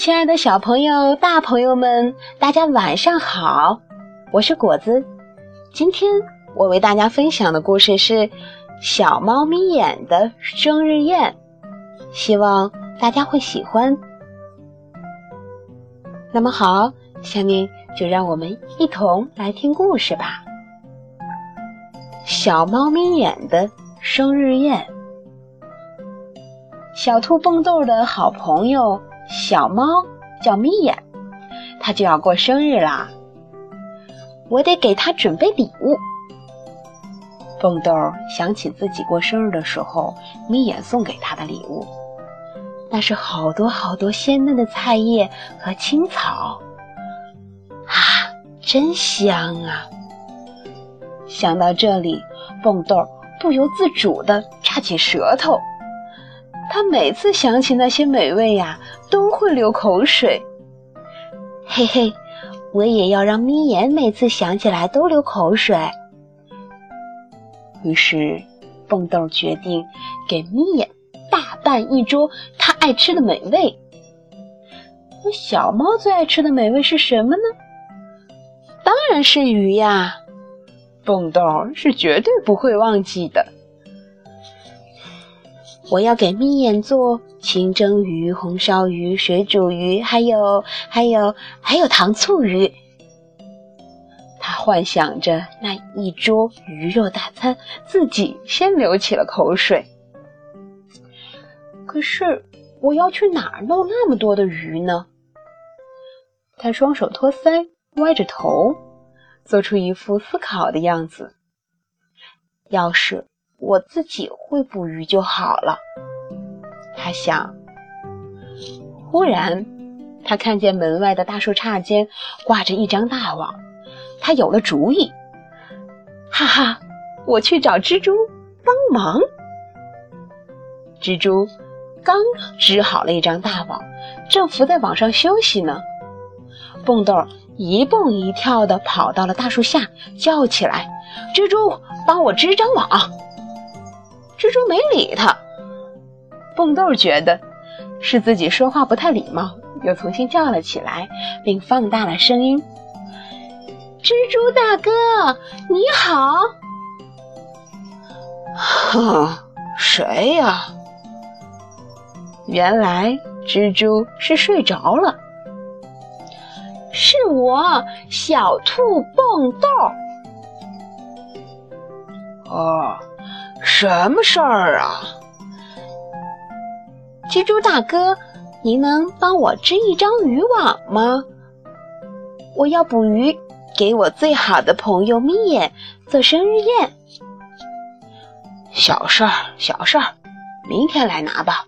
亲爱的小朋友、大朋友们，大家晚上好！我是果子。今天我为大家分享的故事是《小猫咪眼的生日宴》，希望大家会喜欢。那么好，下面就让我们一同来听故事吧。小猫咪眼的生日宴，小兔蹦豆的好朋友。小猫叫眯眼，它就要过生日啦，我得给它准备礼物。蹦豆想起自己过生日的时候，眯眼送给他的礼物，那是好多好多鲜嫩的菜叶和青草，啊，真香啊！想到这里，蹦豆不由自主地扎起舌头。他每次想起那些美味呀，都会流口水。嘿嘿，我也要让眯眼每次想起来都流口水。于是，蹦豆决定给眯眼大办一桌他爱吃的美味。那小猫最爱吃的美味是什么呢？当然是鱼呀！蹦豆是绝对不会忘记的。我要给眯眼做清蒸鱼、红烧鱼、水煮鱼，还有还有还有糖醋鱼。他幻想着那一桌鱼肉大餐，自己先流起了口水。可是我要去哪儿弄那么多的鱼呢？他双手托腮，歪着头，做出一副思考的样子。要是……我自己会捕鱼就好了，他想。忽然，他看见门外的大树杈间挂着一张大网，他有了主意。哈哈，我去找蜘蛛帮忙。蜘蛛刚织好了一张大网，正伏在网上休息呢。蹦豆一蹦一跳地跑到了大树下，叫起来：“蜘蛛，帮我织张网！”蜘蛛没理他，蹦豆觉得是自己说话不太礼貌，又重新叫了起来，并放大了声音：“蜘蛛大哥，你好！”“哼，谁呀？”原来蜘蛛是睡着了。是我，小兔蹦豆。哦。什么事儿啊，蜘蛛大哥，您能帮我织一张渔网吗？我要捕鱼，给我最好的朋友眯眼做生日宴。小事儿，小事儿，明天来拿吧。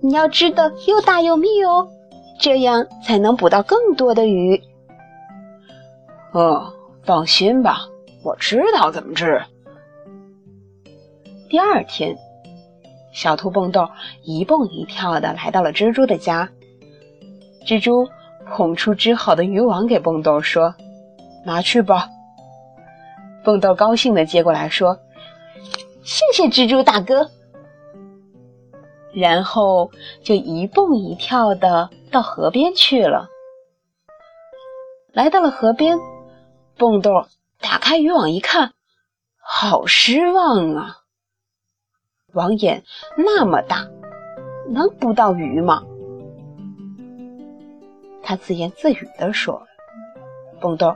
你要织的又大又密哦，这样才能捕到更多的鱼。哦，放心吧，我知道怎么织。第二天，小兔蹦豆一蹦一跳的来到了蜘蛛的家。蜘蛛捧出织好的渔网给蹦豆，说：“拿去吧。”蹦豆高兴的接过来说：“谢谢蜘蛛大哥。”然后就一蹦一跳的到河边去了。来到了河边，蹦豆打开渔网一看，好失望啊！网眼那么大，能捕到鱼吗？他自言自语地说。蹦豆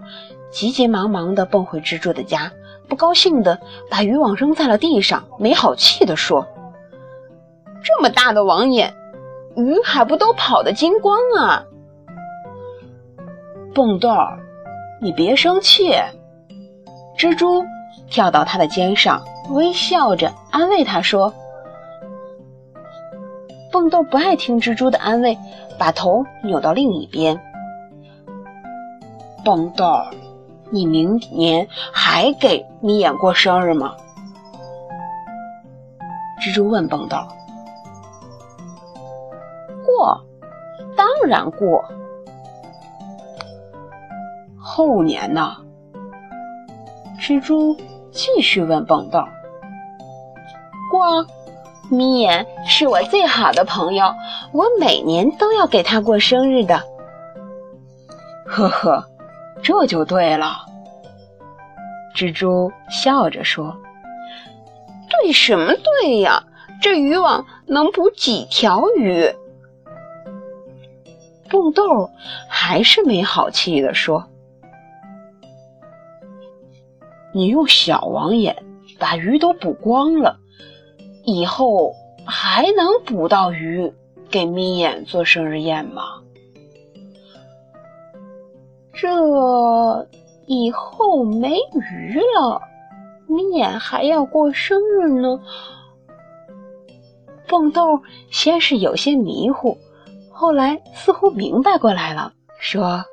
急急忙忙地蹦回蜘蛛的家，不高兴地把渔网扔在了地上，没好气地说：“这么大的网眼，鱼还不都跑得精光啊？”蹦豆，你别生气。蜘蛛跳到他的肩上。微笑着安慰他说：“蹦豆不爱听蜘蛛的安慰，把头扭到另一边。蹦豆，你明年还给眯眼过生日吗？”蜘蛛问蹦豆。“过，当然过。”后年呢？蜘蛛继续问蹦豆。过，眯眼是我最好的朋友，我每年都要给他过生日的。呵呵，这就对了。蜘蛛笑着说：“对什么对呀？这渔网能捕几条鱼？”蹦豆还是没好气地说：“你用小网眼把鱼都捕光了，以后还能捕到鱼给眯眼做生日宴吗？”这以后没鱼了，眯眼还要过生日呢。蹦豆先是有些迷糊。后来似乎明白过来了，说：“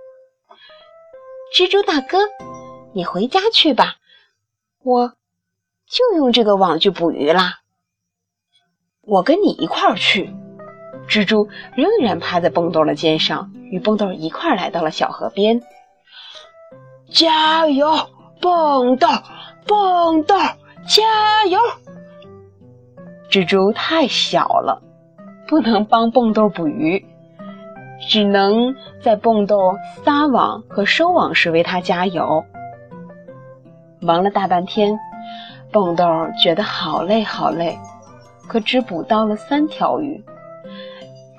蜘蛛大哥，你回家去吧，我就用这个网去捕鱼啦。我跟你一块儿去。”蜘蛛仍然趴在蹦豆的肩上，与蹦豆一块儿来到了小河边。加油，蹦豆，蹦豆，加油！蜘蛛太小了，不能帮蹦豆捕鱼。只能在蹦豆撒网和收网时为它加油。忙了大半天，蹦豆觉得好累好累，可只捕到了三条鱼。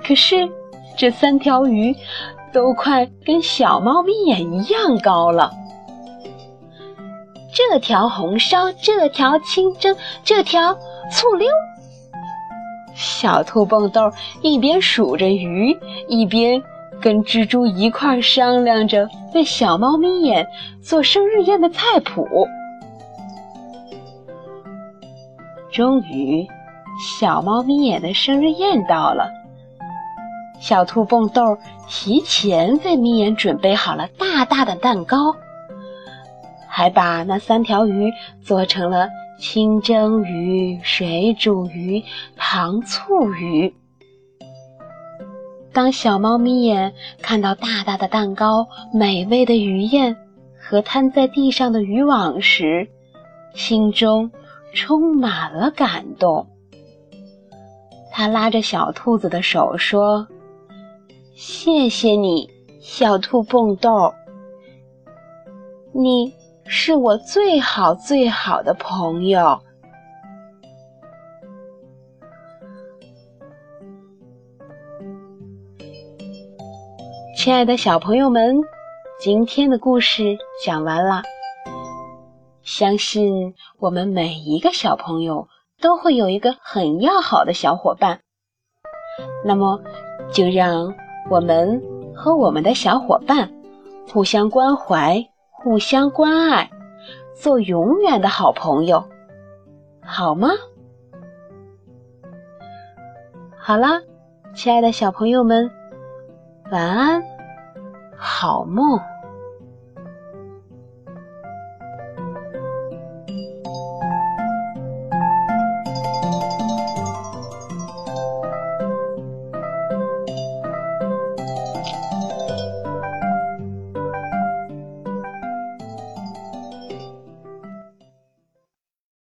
可是这三条鱼都快跟小猫咪眼一样高了。这条红烧，这条清蒸，这条醋溜。小兔蹦豆一边数着鱼，一边跟蜘蛛一块商量着为小猫咪眼做生日宴的菜谱。终于，小猫咪眼的生日宴到了。小兔蹦豆提前为咪眼准备好了大大的蛋糕，还把那三条鱼做成了。清蒸鱼、水煮鱼、糖醋鱼。当小猫咪眼看到大大的蛋糕、美味的鱼宴和摊在地上的渔网时，心中充满了感动。他拉着小兔子的手说：“谢谢你，小兔蹦豆，你。”是我最好最好的朋友，亲爱的小朋友们，今天的故事讲完了。相信我们每一个小朋友都会有一个很要好的小伙伴，那么就让我们和我们的小伙伴互相关怀。互相关爱，做永远的好朋友，好吗？好啦，亲爱的小朋友们，晚安，好梦。